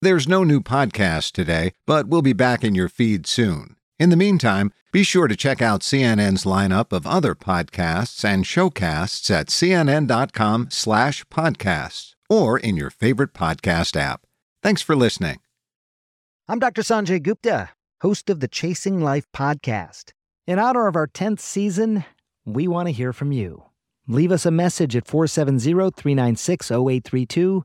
There's no new podcast today, but we'll be back in your feed soon. In the meantime, be sure to check out CNN's lineup of other podcasts and showcasts at cnn.com/podcasts or in your favorite podcast app. Thanks for listening. I'm Dr. Sanjay Gupta, host of the Chasing Life podcast. In honor of our 10th season, we want to hear from you. Leave us a message at 470 396 0832